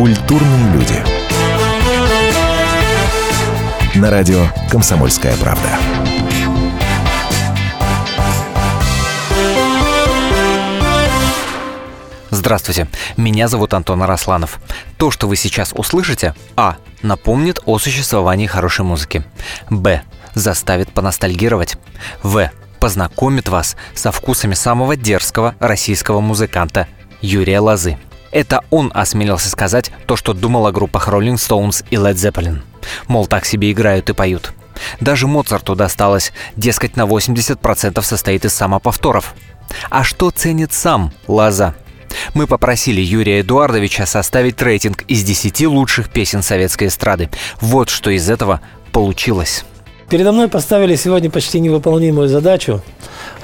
Культурные люди. На радио «Комсомольская правда». Здравствуйте, меня зовут Антон Арасланов. То, что вы сейчас услышите, а. напомнит о существовании хорошей музыки, б. заставит поностальгировать, в. познакомит вас со вкусами самого дерзкого российского музыканта Юрия Лозы. Это он осмелился сказать то, что думал о группах Rolling Stones и Led Zeppelin. Мол, так себе играют и поют. Даже Моцарту досталось, дескать, на 80% состоит из самоповторов. А что ценит сам Лоза? Мы попросили Юрия Эдуардовича составить рейтинг из 10 лучших песен советской эстрады. Вот что из этого получилось. Передо мной поставили сегодня почти невыполнимую задачу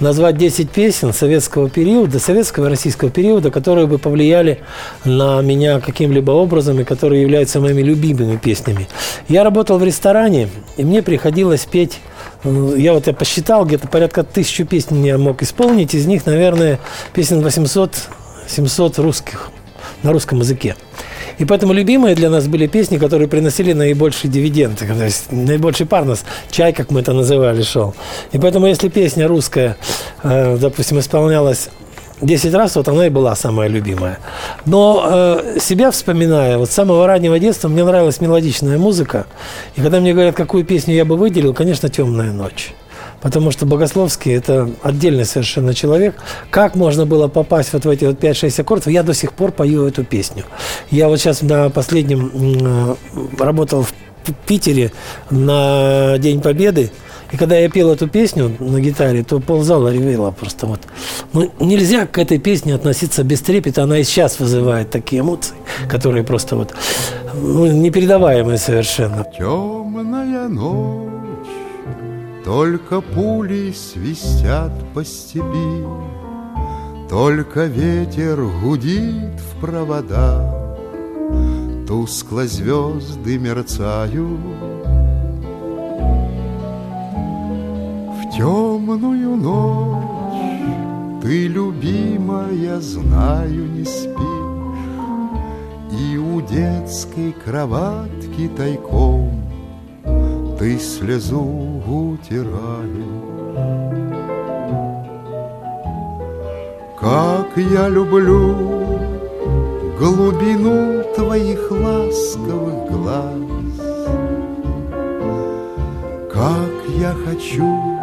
назвать 10 песен советского периода, советского российского периода, которые бы повлияли на меня каким-либо образом и которые являются моими любимыми песнями. Я работал в ресторане, и мне приходилось петь э, я вот я посчитал, где-то порядка тысячи песен я мог исполнить, из них, наверное, песен 800 700 русских на русском языке. И поэтому любимые для нас были песни, которые приносили наибольшие дивиденды, то есть наибольший парнос, чай, как мы это называли, шел. И поэтому, если песня русская, э, допустим, исполнялась 10 раз, вот она и была самая любимая. Но э, себя вспоминая, вот с самого раннего детства мне нравилась мелодичная музыка. И когда мне говорят, какую песню я бы выделил, конечно, «Темная ночь» потому что Богословский – это отдельный совершенно человек. Как можно было попасть вот в эти вот 5-6 аккордов? Я до сих пор пою эту песню. Я вот сейчас на последнем работал в Питере на День Победы, и когда я пел эту песню на гитаре, то ползала ревела просто вот. Ну, нельзя к этой песне относиться без трепета, она и сейчас вызывает такие эмоции, которые просто вот ну, непередаваемые совершенно. Темная ночь только пули свистят по степи, Только ветер гудит в провода, Тускло звезды мерцают. В темную ночь ты, любимая, знаю, не спишь, И у детской кроватки тайком ты слезу утираешь. Как я люблю глубину твоих ласковых глаз, Как я хочу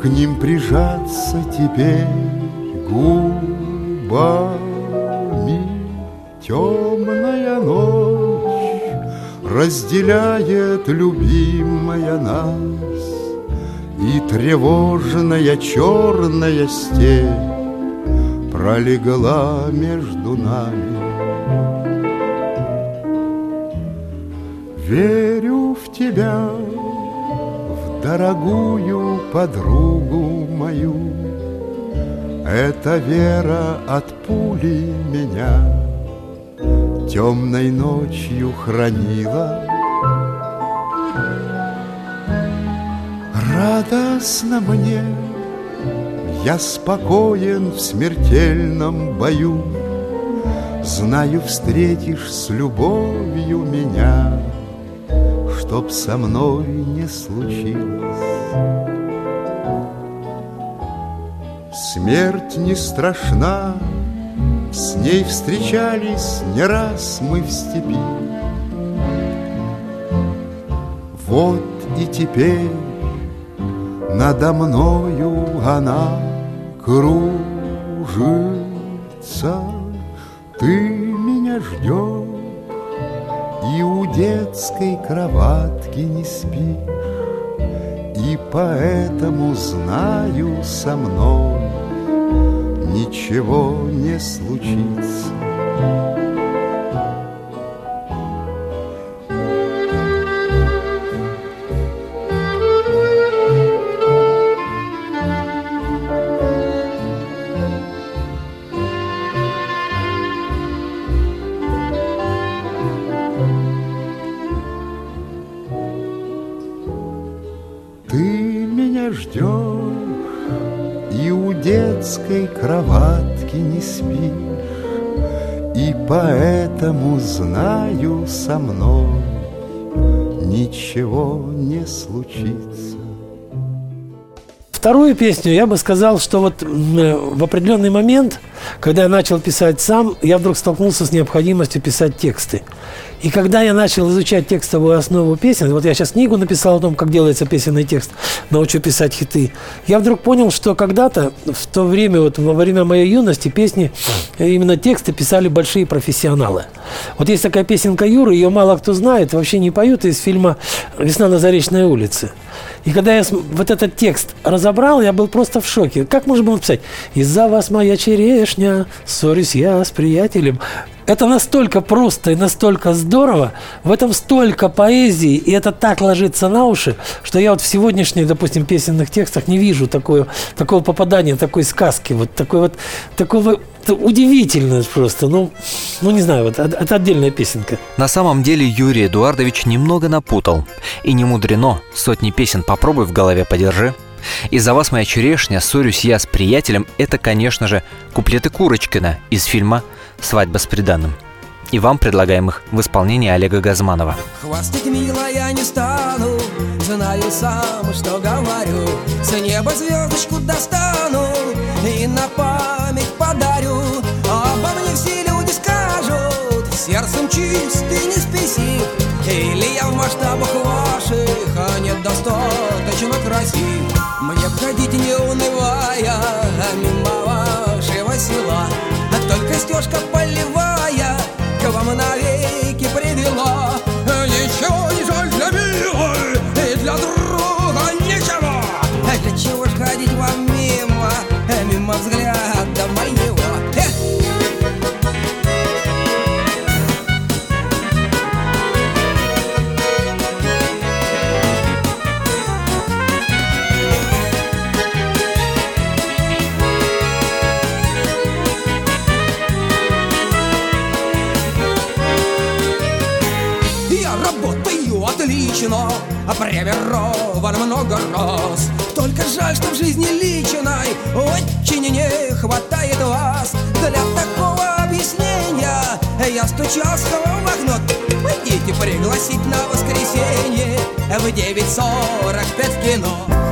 к ним прижаться теперь губами. Ночь Разделяет любимая нас. И тревожная черная степь Пролегла между нами. Верю в тебя, в дорогую подругу мою. Эта вера от пули меня темной ночью хранила. Радостно мне, я спокоен в смертельном бою, Знаю, встретишь с любовью меня, Чтоб со мной не случилось. Смерть не страшна, с ней встречались не раз мы в степи. Вот и теперь надо мною она кружится. Ты меня ждешь и у детской кроватки не спишь, И поэтому знаю со мной ничего не случится. Спишь, И поэтому знаю со мной Ничего не случится Вторую песню я бы сказал, что вот э, в определенный момент, когда я начал писать сам, я вдруг столкнулся с необходимостью писать тексты. И когда я начал изучать текстовую основу песен, вот я сейчас книгу написал о том, как делается песенный текст, научу писать хиты, я вдруг понял, что когда-то, в то время, вот во время моей юности, песни, именно тексты писали большие профессионалы. Вот есть такая песенка Юры, ее мало кто знает, вообще не поют, из фильма «Весна на Заречной улице». И когда я вот этот текст разобрал, я был просто в шоке. Как можно было написать? «Из-за вас моя черешня, ссорюсь я с приятелем». Это настолько просто и настолько здорово, в этом столько поэзии, и это так ложится на уши, что я вот в сегодняшних, допустим, песенных текстах не вижу такое, такого попадания, такой сказки, вот такой вот, такого удивительно просто, ну, ну не знаю, вот это отдельная песенка. На самом деле Юрий Эдуардович немного напутал, и не мудрено, сотни песен попробуй в голове подержи, из-за вас моя черешня, ссорюсь я с приятелем, это, конечно же, куплеты Курочкина из фильма «Свадьба с приданным». И вам предлагаем их в исполнении Олега Газманова. Хвастать, милая, не стану, знаю сам, что говорю. С неба звездочку достану и на память подарю. Обо мне все люди скажут, сердцем чистый, не спесив. Или я в масштабах ваших, а нет достаточно красив. Мне входить не унывая, мимо вашего села, только стежка полевая к вам навеки привела. Ничего не жаль для милой и для друга ничего. Для чего ж ходить вам мимо, мимо взгляда Проверован много раз Только жаль, что в жизни личной Очень не хватает вас Для такого объяснения Я стучался в окно Пойдите пригласить на воскресенье В 9.45 кино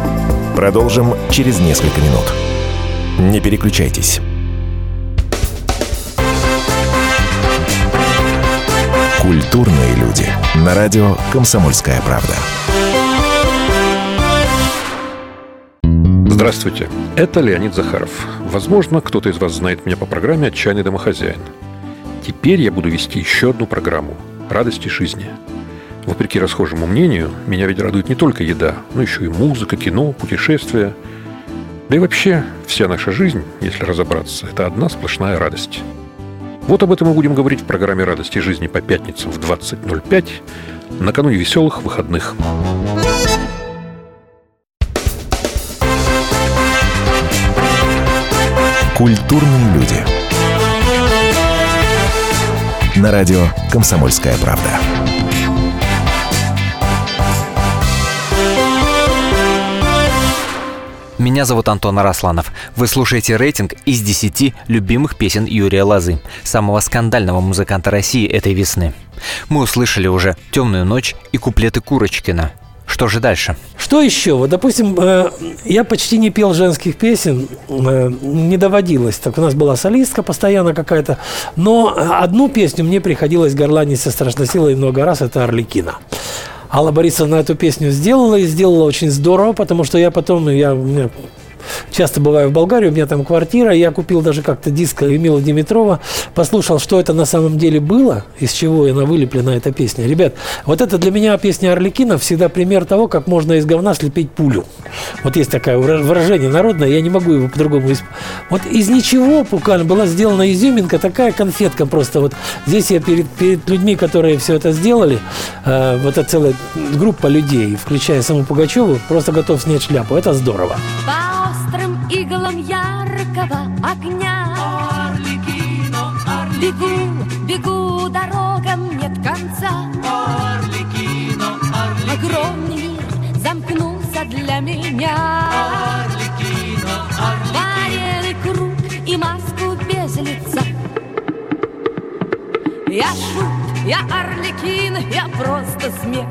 Продолжим через несколько минут. Не переключайтесь. Культурные люди. На радио «Комсомольская правда». Здравствуйте, это Леонид Захаров. Возможно, кто-то из вас знает меня по программе «Отчаянный домохозяин». Теперь я буду вести еще одну программу «Радости жизни». Вопреки расхожему мнению, меня ведь радует не только еда, но еще и музыка, кино, путешествия. Да и вообще, вся наша жизнь, если разобраться, это одна сплошная радость. Вот об этом мы будем говорить в программе «Радости жизни» по пятницам в 20.05 накануне веселых выходных. Культурные люди. На радио «Комсомольская правда». Меня зовут Антон Арасланов. Вы слушаете рейтинг из 10 любимых песен Юрия Лозы, самого скандального музыканта России этой весны. Мы услышали уже «Темную ночь» и куплеты Курочкина. Что же дальше? Что еще? Вот, допустим, э, я почти не пел женских песен, э, не доводилось. Так у нас была солистка постоянно какая-то. Но одну песню мне приходилось горланить со страшной силой много раз. Это «Орликина». Алла Борисовна эту песню сделала и сделала очень здорово, потому что я потом, я, у меня часто бываю в Болгарии, у меня там квартира, я купил даже как-то диск Эмила Димитрова, послушал, что это на самом деле было, из чего она вылеплена, эта песня. Ребят, вот это для меня песня Орликина всегда пример того, как можно из говна слепить пулю. Вот есть такое выражение народное, я не могу его по-другому исп... Вот из ничего буквально была сделана изюминка, такая конфетка просто. Вот здесь я перед, перед людьми, которые все это сделали, э, вот эта целая группа людей, включая саму Пугачеву, просто готов снять шляпу. Это здорово. Острым иглам яркого огня. Орликино, Бегу, бегу, дорогам нет конца. Орликино, Орликино, Огромный мир замкнулся для меня. Орликино, Вареный круг и маску без лица. Я шут, я орликин, я просто смех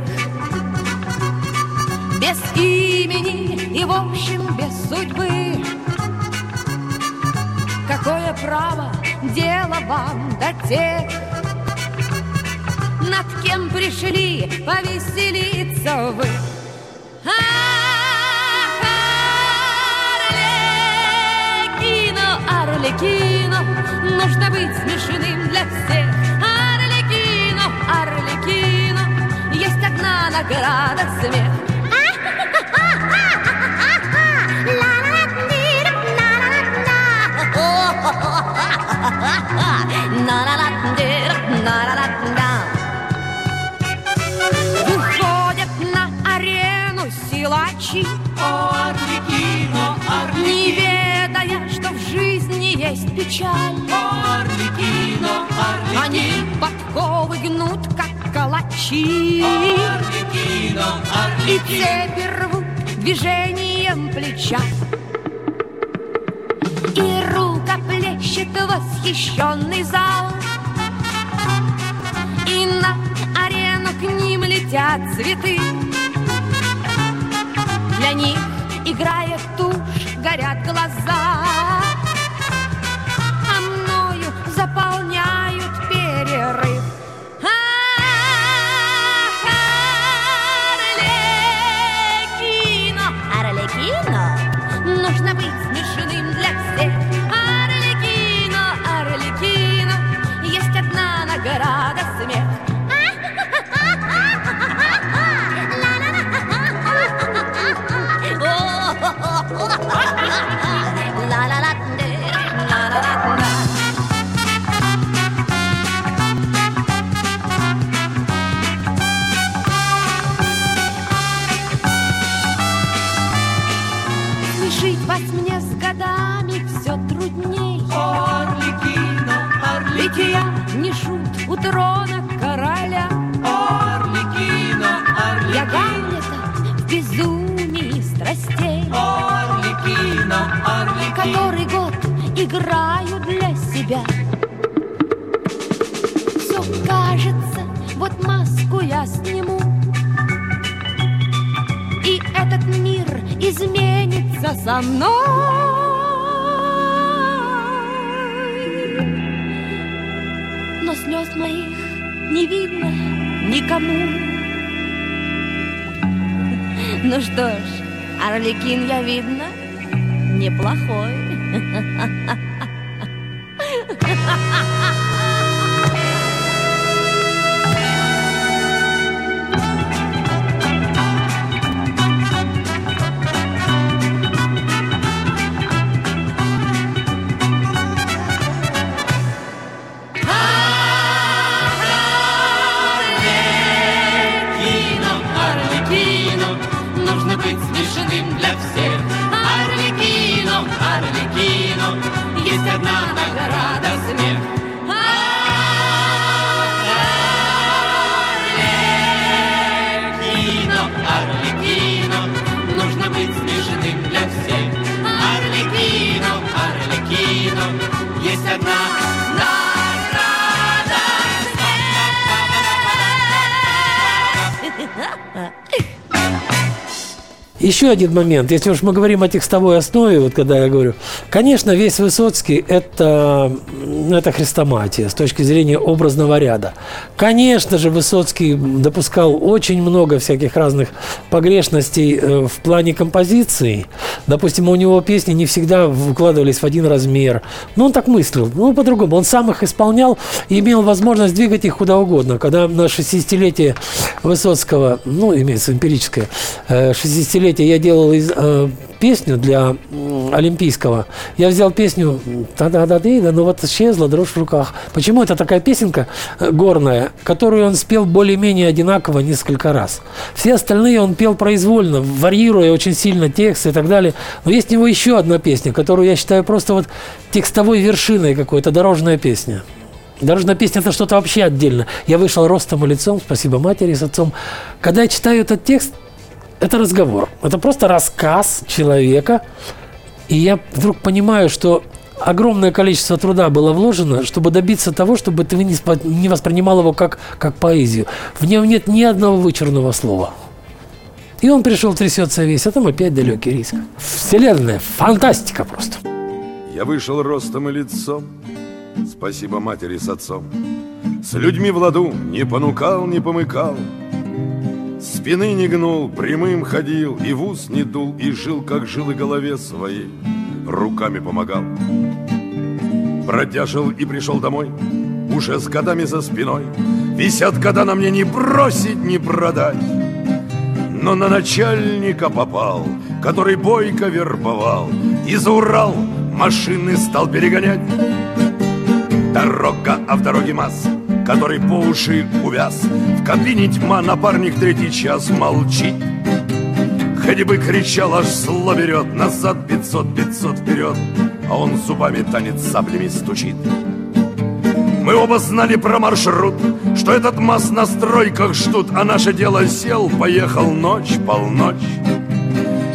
Без имени и, в общем, без судьбы. Какое право дело вам до тех Над кем пришли повеселиться вы? Арлекино, Арлекино Нужно быть смешным для всех. Арлекино, Арлекино Есть одна награда смех печаль. Арлекино, Они Арлекино, подковы гнут, как калачи. Арлекино, И цепи рвут движением плеча. И рукоплещет восхищенный зал. И на арену к ним летят цветы. Для них играет тушь, горят глаза никому Ну что ж, Орликин я видно неплохой Еще один момент. Если уж мы говорим о текстовой основе, вот когда я говорю, конечно, весь Высоцкий – это, это христоматия с точки зрения образного ряда. Конечно же, Высоцкий допускал очень много всяких разных погрешностей э, в плане композиции. Допустим, у него песни не всегда выкладывались в один размер. Но он так мыслил. Ну, по-другому. Он сам их исполнял и имел возможность двигать их куда угодно. Когда на 60-летие Высоцкого, ну, имеется эмпирическое, э, 60-летие знаете, я делал из, э, песню для э, Олимпийского. Я взял песню та да да да но вот исчезла дрожь в руках. Почему это такая песенка э, горная, которую он спел более-менее одинаково несколько раз? Все остальные он пел произвольно, варьируя очень сильно текст и так далее. Но есть у него еще одна песня, которую я считаю просто вот текстовой вершиной какой-то, дорожная песня. Дорожная песня – это что-то вообще отдельно. Я вышел ростом и лицом, спасибо матери с отцом. Когда я читаю этот текст, это разговор. Это просто рассказ человека. И я вдруг понимаю, что огромное количество труда было вложено, чтобы добиться того, чтобы ты не, воспринимал его как, как поэзию. В нем нет ни одного вычурного слова. И он пришел, трясется весь, а там опять далекий риск. Вселенная, фантастика просто. Я вышел ростом и лицом, спасибо матери с отцом. С людьми в ладу не понукал, не помыкал, Спины не гнул, прямым ходил, и в ус не дул, и жил, как жил и голове своей, руками помогал. Бродяжил и пришел домой, уже с годами за спиной, Висят года на мне не бросить, не продать. Но на начальника попал, который бойко вербовал, И за Урал машины стал перегонять. Дорога, а в дороге масса который по уши увяз. В кабине тьма, напарник третий час молчит. Хоть бы кричал, аж зло берет, назад пятьсот, пятьсот вперед, а он зубами танец саблями стучит. Мы оба знали про маршрут, что этот масс на стройках ждут, а наше дело сел, поехал ночь, полночь.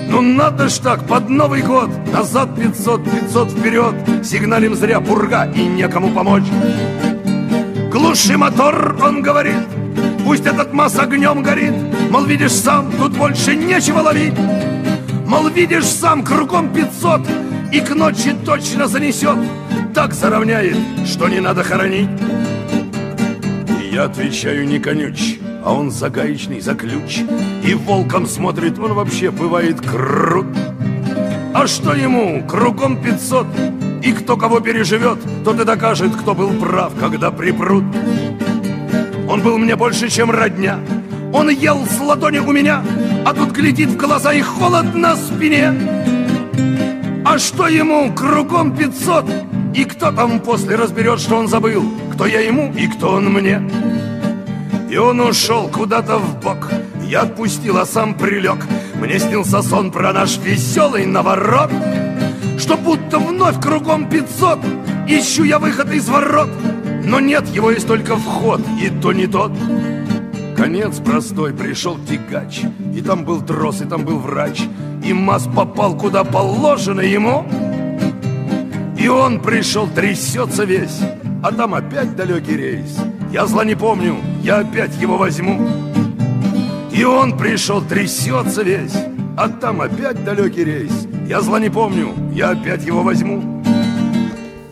Ну надо ж так, под Новый год Назад 500, 500 вперед Сигналим зря пурга и некому помочь Глуши мотор, он говорит Пусть этот масс огнем горит. Мол, видишь сам, тут больше нечего ловить. Мол, видишь сам, кругом 500 И к ночи точно занесет. Так заровняет, что не надо хоронить. И я отвечаю, не конюч а он за гаечный, за ключ. И волком смотрит, он вообще бывает крут. А что ему, кругом 500 И кто кого переживет, тот и докажет, кто был прав, когда припрут. Он был мне больше, чем родня. Он ел с ладони у меня А тут глядит в глаза и холод на спине. А что ему, кругом 500 И кто там после разберет, что он забыл? Кто я ему и кто он мне? И он ушел куда-то в бок. Я отпустил, а сам прилег. Мне снился сон про наш веселый наворот, Что будто вновь кругом пятьсот. Ищу я выход из ворот, но нет, его есть только вход, и то не тот. Конец простой, пришел тягач, и там был трос, и там был врач, и Маз попал куда положено ему. И он пришел, трясется весь, а там опять далекий рейс. Я зла не помню, я опять его возьму. И он пришел, трясется весь, а там опять далекий рейс. Я зла не помню, я опять его возьму.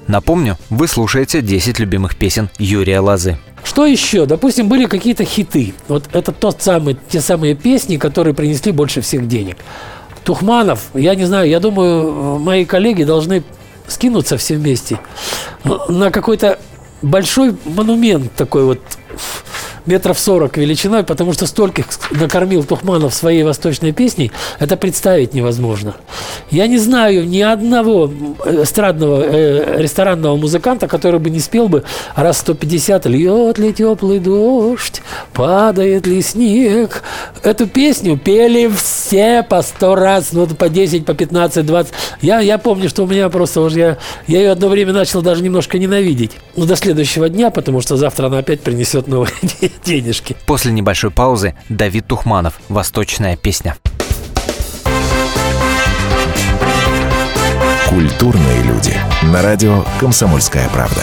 Напомню, вы слушаете 10 любимых песен Юрия Лозы. Что еще? Допустим, были какие-то хиты. Вот это тот самый, те самые песни, которые принесли больше всех денег. Тухманов, я не знаю, я думаю, мои коллеги должны скинуться все вместе на какой-то большой монумент такой вот метров сорок величиной, потому что стольких накормил Тухманов своей восточной песней, это представить невозможно. Я не знаю ни одного эстрадного э, ресторанного музыканта, который бы не спел бы раз 150 «Льет ли теплый дождь, падает ли снег». Эту песню пели все по сто раз, ну по 10, по 15, 20. Я, я помню, что у меня просто уже я, я ее одно время начал даже немножко ненавидеть. Ну, до следующего дня, потому что завтра она опять принесет новые денежки. После небольшой паузы Давид Тухманов «Восточная песня». Культурные люди. На радио «Комсомольская правда».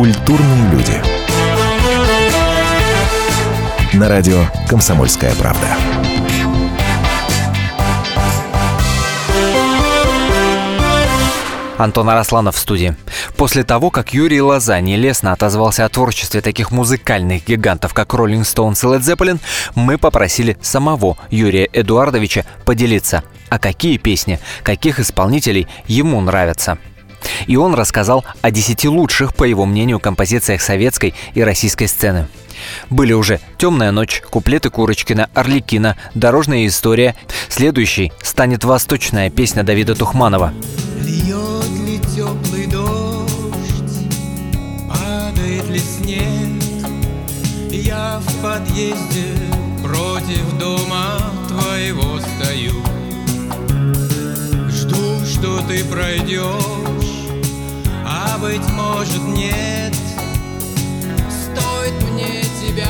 Культурные люди. На радио «Комсомольская правда». Антон Арасланов в студии. После того, как Юрий Лоза нелестно отозвался о творчестве таких музыкальных гигантов, как Роллинг Стоунс и Лед Зеппелин, мы попросили самого Юрия Эдуардовича поделиться, а какие песни, каких исполнителей ему нравятся. И он рассказал о десяти лучших, по его мнению, композициях советской и российской сцены. Были уже «Темная ночь», куплеты Курочкина, Орликина, «Дорожная история». Следующей станет восточная песня Давида Тухманова. Льет ли теплый дождь, падает ли снег, Я в подъезде против дома твоего стою. Жду, что ты пройдешь, быть может нет. Стоит мне тебя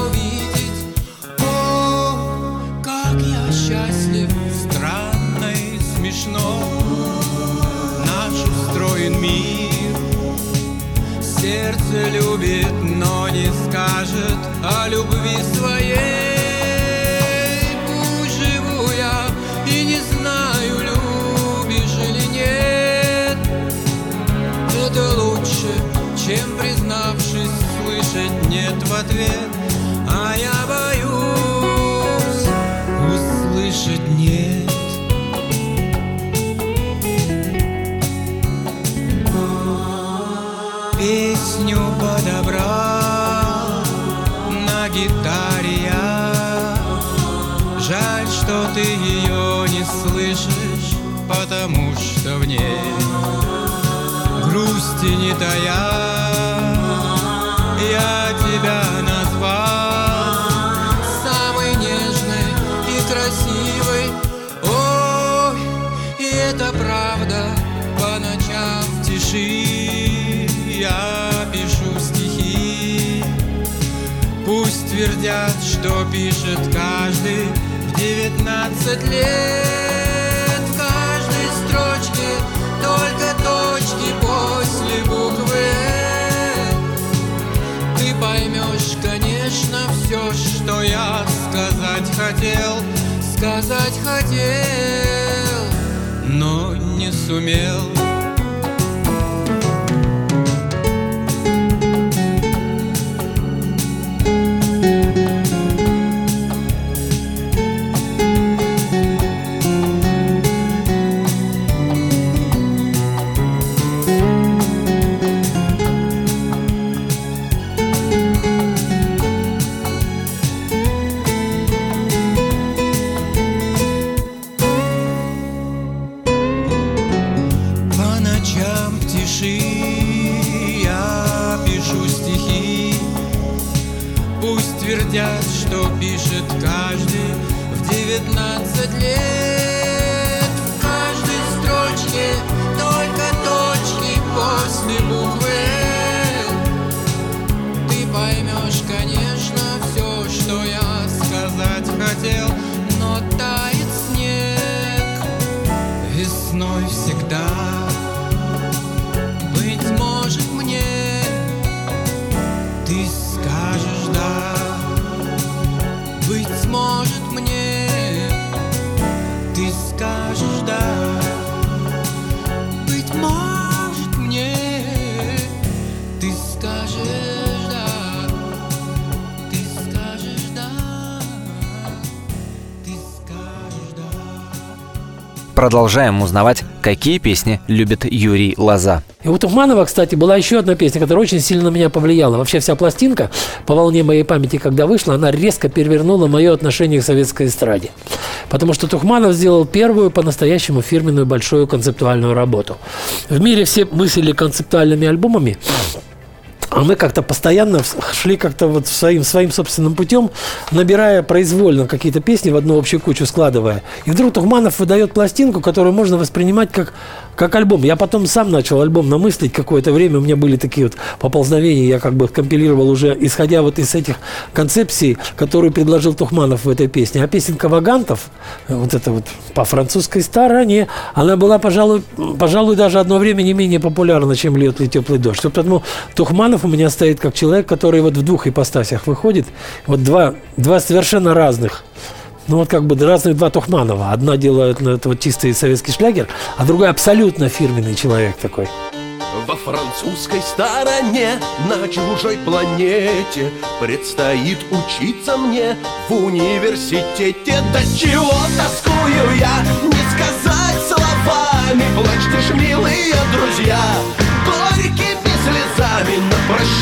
увидеть, о, как я счастлив, странно и смешно. Наш устроен мир, сердце любит, но не скажет о любви своей. Пусть живу я и не знаю, нет в ответ. А я боюсь услышать нет. Песню подобрал на гитаре я Жаль, что ты ее не слышишь, потому что в ней грусти не тая Твердят, что пишет каждый в девятнадцать лет В каждой строчке только точки после буквы «Э». Ты поймешь, конечно, все, что я сказать хотел Сказать хотел, но не сумел твердят, что пишет каждый в девятнадцать лет. В каждой строчке только точки после буквы Продолжаем узнавать, какие песни любит Юрий Лоза. И у Тухманова, кстати, была еще одна песня, которая очень сильно на меня повлияла. Вообще вся пластинка, по волне моей памяти, когда вышла, она резко перевернула мое отношение к советской эстраде. Потому что Тухманов сделал первую по-настоящему фирменную большую концептуальную работу. В мире все мыслили концептуальными альбомами, мы как-то постоянно шли как-то вот своим, своим собственным путем, набирая произвольно какие-то песни в одну общую кучу складывая. И вдруг Тухманов выдает пластинку, которую можно воспринимать как, как альбом. Я потом сам начал альбом намыслить какое-то время. У меня были такие вот поползновения. Я как бы компилировал уже, исходя вот из этих концепций, которые предложил Тухманов в этой песне. А песенка Вагантов, вот это вот по французской стороне, она была, пожалуй, пожалуй, даже одно время не менее популярна, чем «Льет ли теплый дождь». Поэтому Тухманов у меня стоит как человек, который вот в двух ипостасях выходит. Вот два, два совершенно разных ну вот как бы разных два Тухманова. Одна делает ну, это вот чистый советский шлягер, а другой абсолютно фирменный человек такой. Во французской стороне, на чужой планете Предстоит учиться мне в университете Да чего тоскую я, не сказать словами Плачьте ж, милые друзья,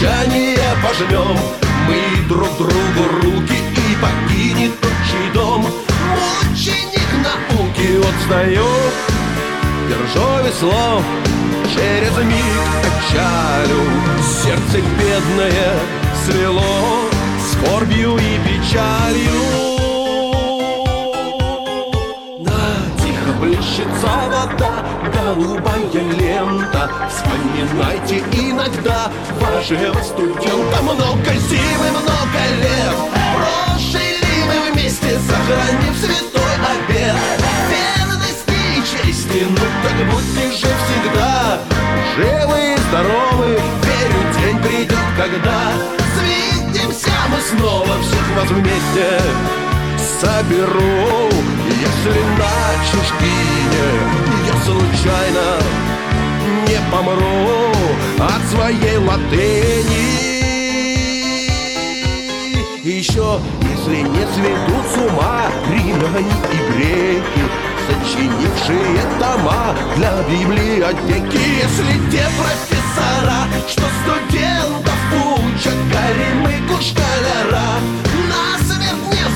прощание пожмем. Мы друг другу руки И покинет отчий дом. Ученик науки Вот стою, держу весло Через миг печалю Сердце бедное свело. Скорбью и печалью плещется вода, голубая лента. Вспоминайте иногда вашего студента Много зимы, много лет. Прожили мы вместе, сохранив святой обед. Верности и чести, ну так будьте же всегда. Живы и здоровы, верю, день придет, когда Свидимся мы снова, всех вас вместе соберу Если на чужбине я случайно не помру от своей латыни. Еще, если не сведут с ума римляне и греки Сочинившие тома для библиотеки. Если те профессора, что студентов учат Горемыку школяра Насмерть не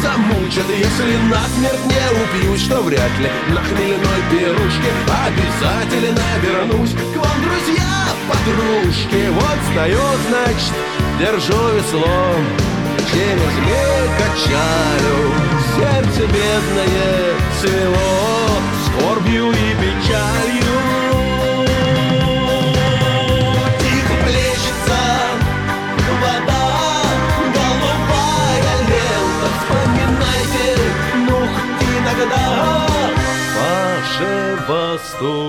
замучат. Если насмерть не убьют Что вряд ли на хмельной пирушке Обязательно вернусь. К вам, друзья, подружки Вот встает, значит, держу весло Через миг качаю Сердце бедное свело Скорбью и печалью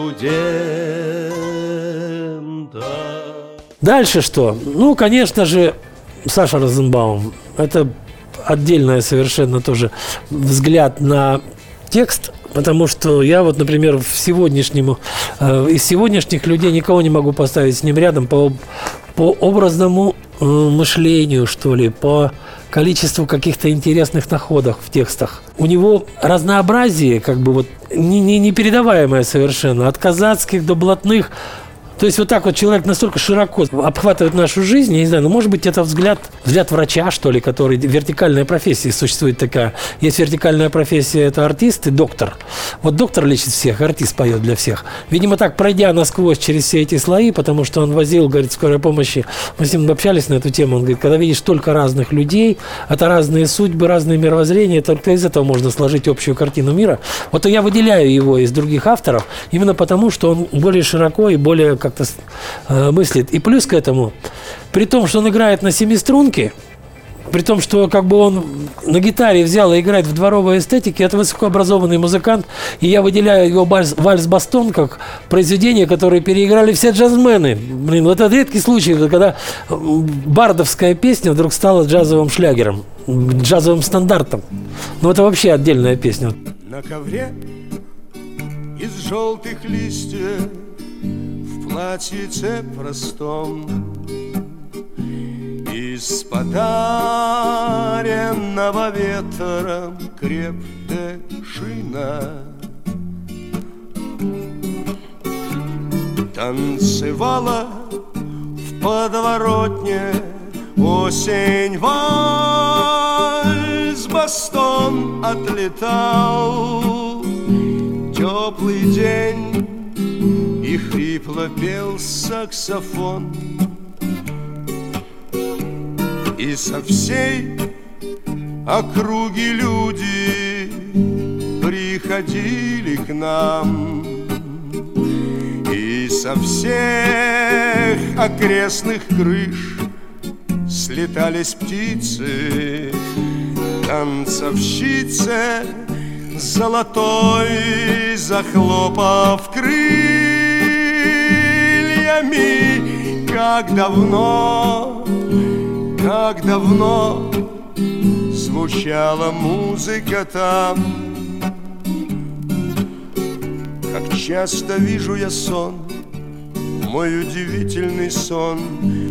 студента Дальше что? Ну, конечно же, Саша Розенбаум. Это отдельная совершенно тоже взгляд на текст, потому что я вот, например, в сегодняшнему, э, из сегодняшних людей никого не могу поставить с ним рядом по, по образному э, мышлению, что ли, по количеству каких-то интересных находок в текстах. У него разнообразие, как бы вот, не, не, непередаваемое совершенно, от казацких до блатных, то есть вот так вот человек настолько широко обхватывает нашу жизнь, я не знаю, ну может быть это взгляд, взгляд врача, что ли, который вертикальная профессия существует такая. Есть вертикальная профессия, это артист и доктор. Вот доктор лечит всех, артист поет для всех. Видимо, так пройдя насквозь через все эти слои, потому что он возил, говорит, скорой помощи, мы с ним общались на эту тему, он говорит, когда видишь столько разных людей, это разные судьбы, разные мировоззрения, только из этого можно сложить общую картину мира. Вот я выделяю его из других авторов именно потому, что он более широко и более как-то э, мыслит. И плюс к этому, при том, что он играет на семиструнке, при том, что как бы он на гитаре взял и играет в дворовой эстетике, это высокообразованный музыкант, и я выделяю его вальс, вальс-бастон как произведение, которое переиграли все джазмены. Блин, вот это редкий случай, когда бардовская песня вдруг стала джазовым шлягером, джазовым стандартом. Ну, это вообще отдельная песня. На ковре из желтых листьев в платьице простом. Из подаренного ветром крепкая шина. Танцевала в подворотне осень вальс Бастон отлетал. Теплый день и хрипло пел саксофон. И со всей округи люди приходили к нам. И со всех окрестных крыш слетались птицы Танцовщицы золотой, захлопав крыльями, как давно, как давно звучала музыка там. Как часто вижу я сон, мой удивительный сон,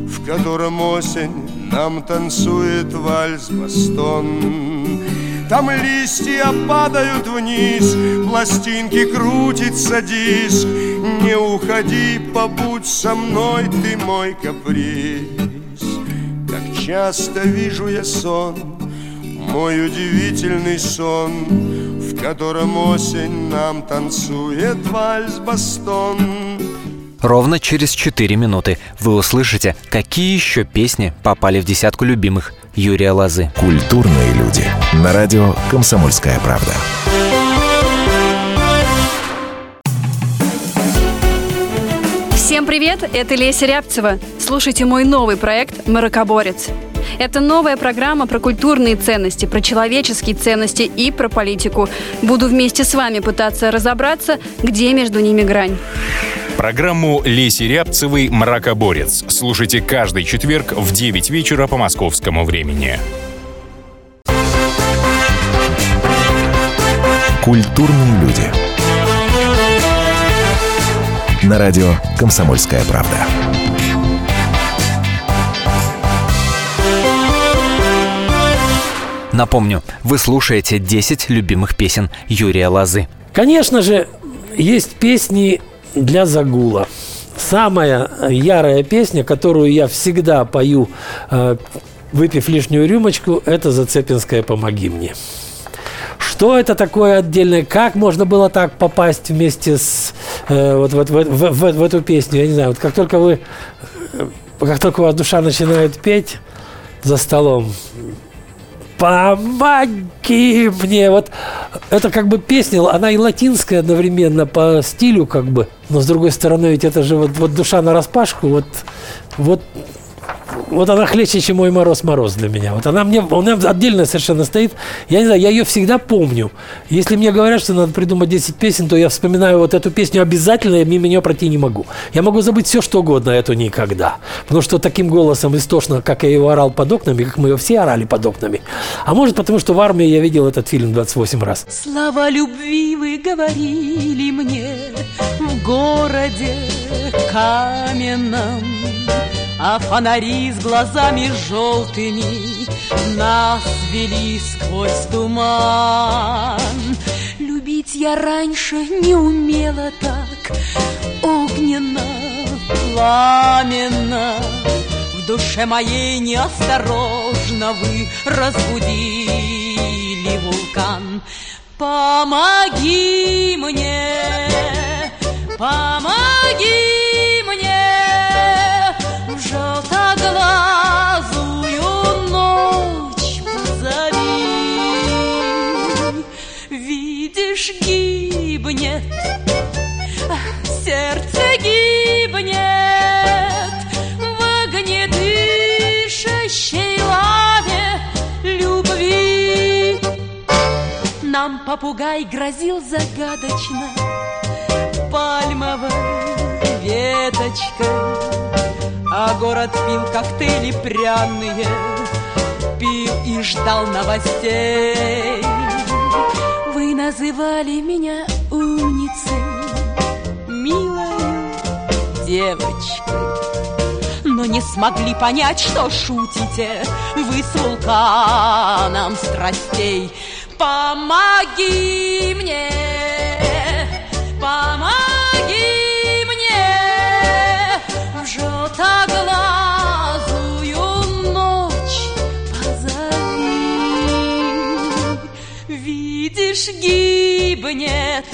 в котором осень нам танцует вальс-бастон. Там листья падают вниз, пластинки крутится диск. Не уходи, побудь со мной, ты мой каприз. Как часто вижу я сон, мой удивительный сон, в котором осень нам танцует вальс-бастон. Ровно через 4 минуты вы услышите, какие еще песни попали в десятку любимых Юрия Лозы. Культурные люди. На радио «Комсомольская правда». Всем привет, это Леся Рябцева. Слушайте мой новый проект «Маракоборец». Это новая программа про культурные ценности, про человеческие ценности и про политику. Буду вместе с вами пытаться разобраться, где между ними грань. Программу Леси Рябцевой «Мракоборец». Слушайте каждый четверг в 9 вечера по московскому времени. Культурные люди. На радио «Комсомольская правда». Напомню, вы слушаете 10 любимых песен Юрия Лозы. Конечно же, есть песни для загула. Самая ярая песня, которую я всегда пою, э, выпив лишнюю рюмочку, это «Зацепинская «Помоги мне». Что это такое отдельное? Как можно было так попасть вместе с э, вот, вот, в, в, в, в эту песню? Я не знаю. Вот как только вы, э, как только у вас душа начинает петь за столом, помоги мне. Вот это как бы песня, она и латинская одновременно по стилю как бы, но с другой стороны ведь это же вот, вот душа на распашку, вот, вот вот она хлеще, чем мой мороз-мороз для меня. Вот она мне, меня отдельно совершенно стоит. Я не знаю, я ее всегда помню. Если мне говорят, что надо придумать 10 песен, то я вспоминаю вот эту песню обязательно, я мимо нее пройти не могу. Я могу забыть все, что угодно, а эту никогда. Потому что таким голосом истошно, как я его орал под окнами, как мы его все орали под окнами. А может, потому что в армии я видел этот фильм 28 раз. Слова любви вы говорили мне в городе каменном. А фонари с глазами желтыми Нас вели сквозь туман. Любить я раньше не умела так Огненно, пламенно В душе моей неосторожно Вы разбудили вулкан. Помоги мне, помоги желтоглазую ночь позови. Видишь, гибнет, сердце гибнет в огнедышащей лаве любви. Нам попугай грозил загадочно пальмовой веточкой а город пил коктейли пряные Пил и ждал новостей. Вы называли меня умницей Милой девочкой. Но не смогли понять, что шутите Вы с вулканом страстей. Помоги мне, Видишь, гибнет,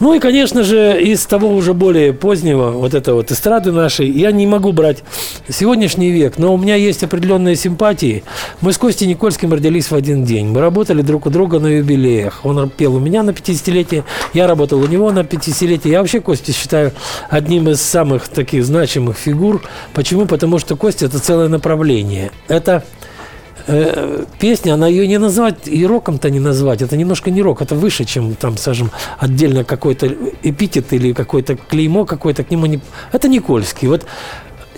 Ну и, конечно же, из того уже более позднего, вот это вот эстрады нашей, я не могу брать сегодняшний век, но у меня есть определенные симпатии. Мы с Костей Никольским родились в один день. Мы работали друг у друга на юбилеях. Он пел у меня на 50-летие, я работал у него на 50-летие. Я вообще Костю считаю одним из самых таких значимых фигур. Почему? Потому что Костя – это целое направление. Это э, песня, она ее не назвать, и роком-то не назвать, это немножко не рок, это выше, чем там, скажем, отдельно какой-то эпитет или какое-то клеймо какое-то к нему не... Это Никольский. Вот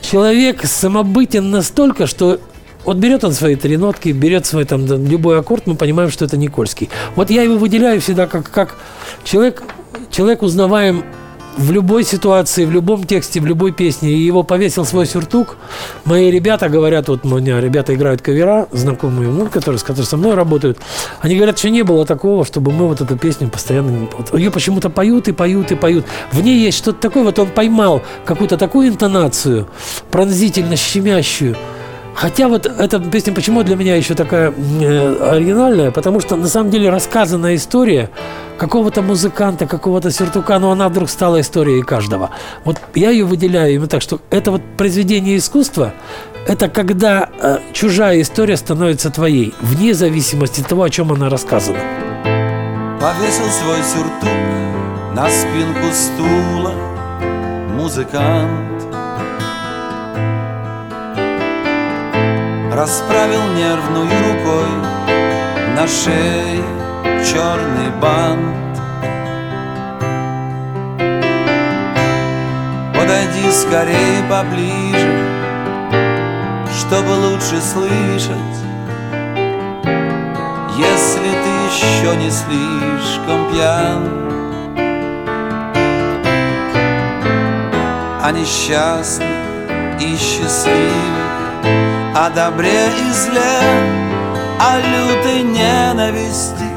человек самобытен настолько, что вот берет он свои три нотки, берет свой там любой аккорд, мы понимаем, что это Никольский. Вот я его выделяю всегда как, как человек, человек узнаваем в любой ситуации, в любом тексте, в любой песне, и его повесил свой сюртук. Мои ребята говорят, вот у меня ребята играют кавера, знакомые, ну, которые, с которыми со мной работают, они говорят, что не было такого, чтобы мы вот эту песню постоянно... Вот, ее почему-то поют и поют и поют. В ней есть что-то такое, вот он поймал какую-то такую интонацию, пронзительно щемящую, Хотя вот эта песня почему для меня еще такая э, оригинальная, потому что на самом деле рассказанная история какого-то музыканта, какого-то сюртука, но она вдруг стала историей каждого. Вот я ее выделяю именно так, что это вот произведение искусства, это когда э, чужая история становится твоей, вне зависимости от того, о чем она рассказана. Повесил свой сюртук на спинку стула музыкант Расправил нервную рукой на шее черный бант. Подойди скорее поближе, чтобы лучше слышать Если ты еще не слишком пьян. А несчастный и счастливый о добре и зле, о лютой ненависти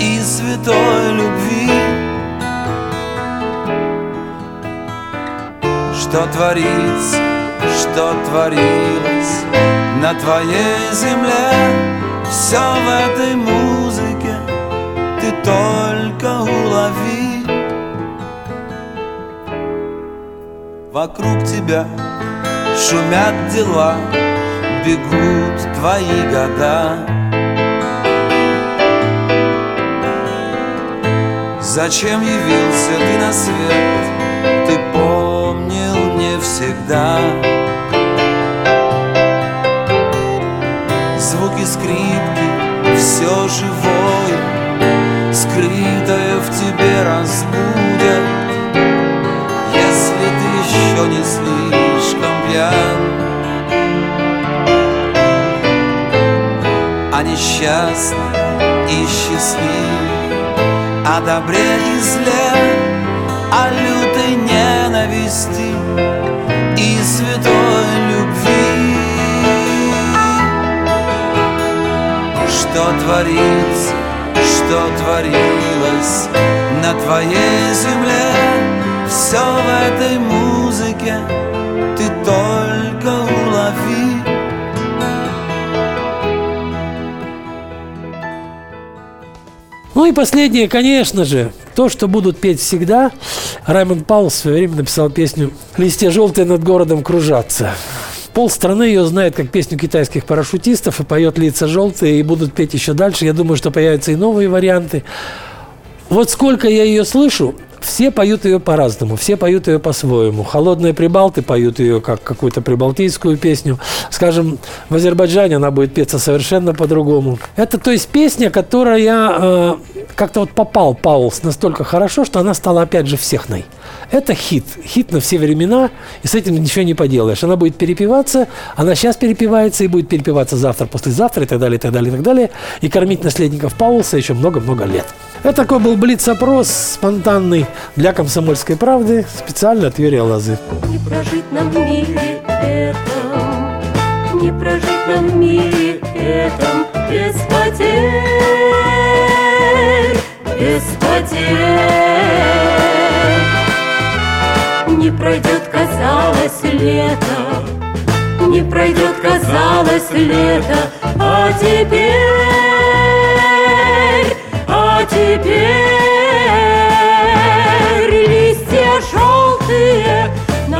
и святой любви. Что творится, что творилось на твоей земле, все в этой музыке ты только улови. Вокруг тебя Шумят дела, бегут твои года. Зачем явился ты на свет, ты помнил не всегда. Звуки скрипки, все живое, скрытое в тебе разбудят. Если ты еще не слышишь пьян А несчастный и счастливый О добре и зле О лютой ненависти И святой любви. Что творится, что творилось на твоей земле Все в этой музыке Ну и последнее, конечно же, то, что будут петь всегда. Раймонд Паул в свое время написал песню «Листья желтые над городом кружатся». Пол страны ее знает как песню китайских парашютистов и поет «Лица желтые» и будут петь еще дальше. Я думаю, что появятся и новые варианты. Вот сколько я ее слышу, все поют ее по-разному, все поют ее по-своему. Холодные прибалты поют ее как какую-то прибалтийскую песню. Скажем, в Азербайджане она будет петься совершенно по-другому. Это, то есть, песня, которая э, как-то вот попал Паулс настолько хорошо, что она стала опять же всехной. Это хит. Хит на все времена, и с этим ничего не поделаешь. Она будет перепеваться, она сейчас перепевается и будет перепеваться завтра, послезавтра и так далее, и так далее, и так далее. И кормить наследников Паулса еще много-много лет. Это такой был блиц-опрос спонтанный для «Комсомольской правды» специально от Юрия Лозы. Не прожить нам в мире этом, не прожить нам в мире этом. Без потерь, без потерь. Не пройдет, казалось, лето, не пройдет, казалось, лето, а теперь теперь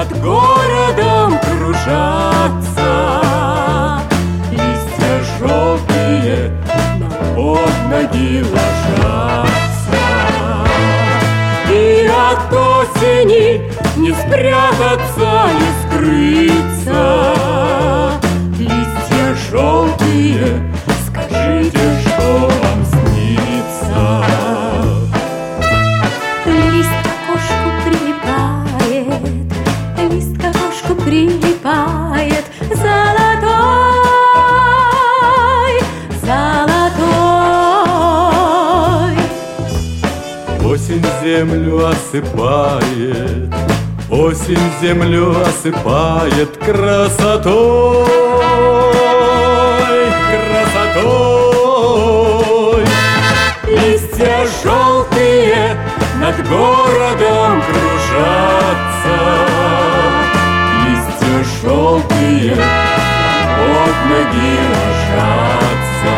над городом кружатся. Листья желтые на под ноги ложатся. И от осени не спрятаться, не скрыться. Листья желтые, осыпает, осень землю осыпает красотой, красотой. Листья желтые над городом кружатся, листья желтые под ноги ложатся.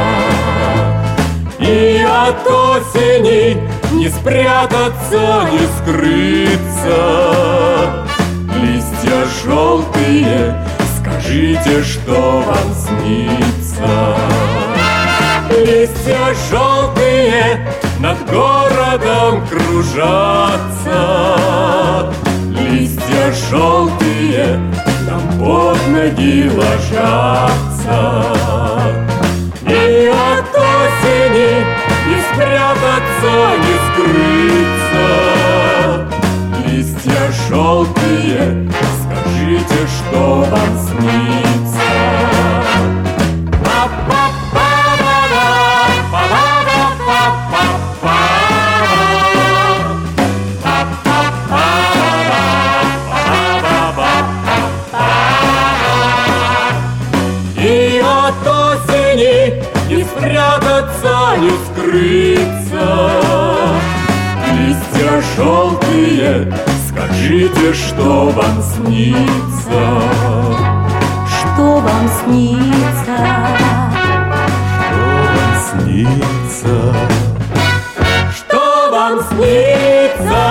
И от осени не спрятаться, не скрыться. Листья желтые, скажите, что вам снится. Листья желтые над городом кружатся. Листья желтые нам под ноги ложатся. И от осени не спрятаться, скрыться. Листья желтые, скажите, что вам снится. Скажите, что вам снится. Что вам снится? Что вам снится? Что вам снится?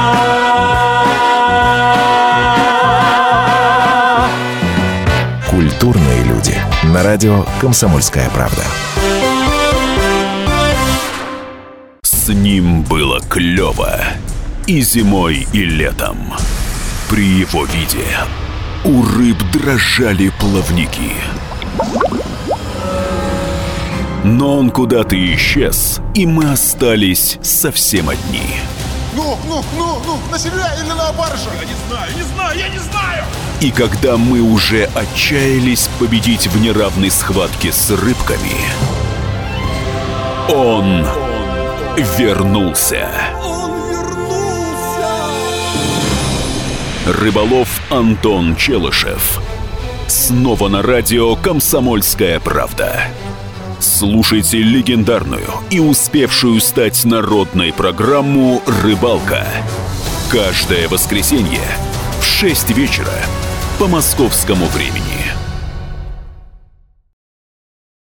Культурные люди. На радио «Комсомольская правда». С ним было клево и зимой, и летом. При его виде у рыб дрожали плавники. Но он куда-то исчез, и мы остались совсем одни. Ну, ну, ну, ну, на себя или на баржу? Я не знаю, не знаю, я не знаю! И когда мы уже отчаялись победить в неравной схватке с рыбками, он вернулся. Рыболов Антон Челышев. Снова на радио «Комсомольская правда». Слушайте легендарную и успевшую стать народной программу «Рыбалка». Каждое воскресенье в 6 вечера по московскому времени.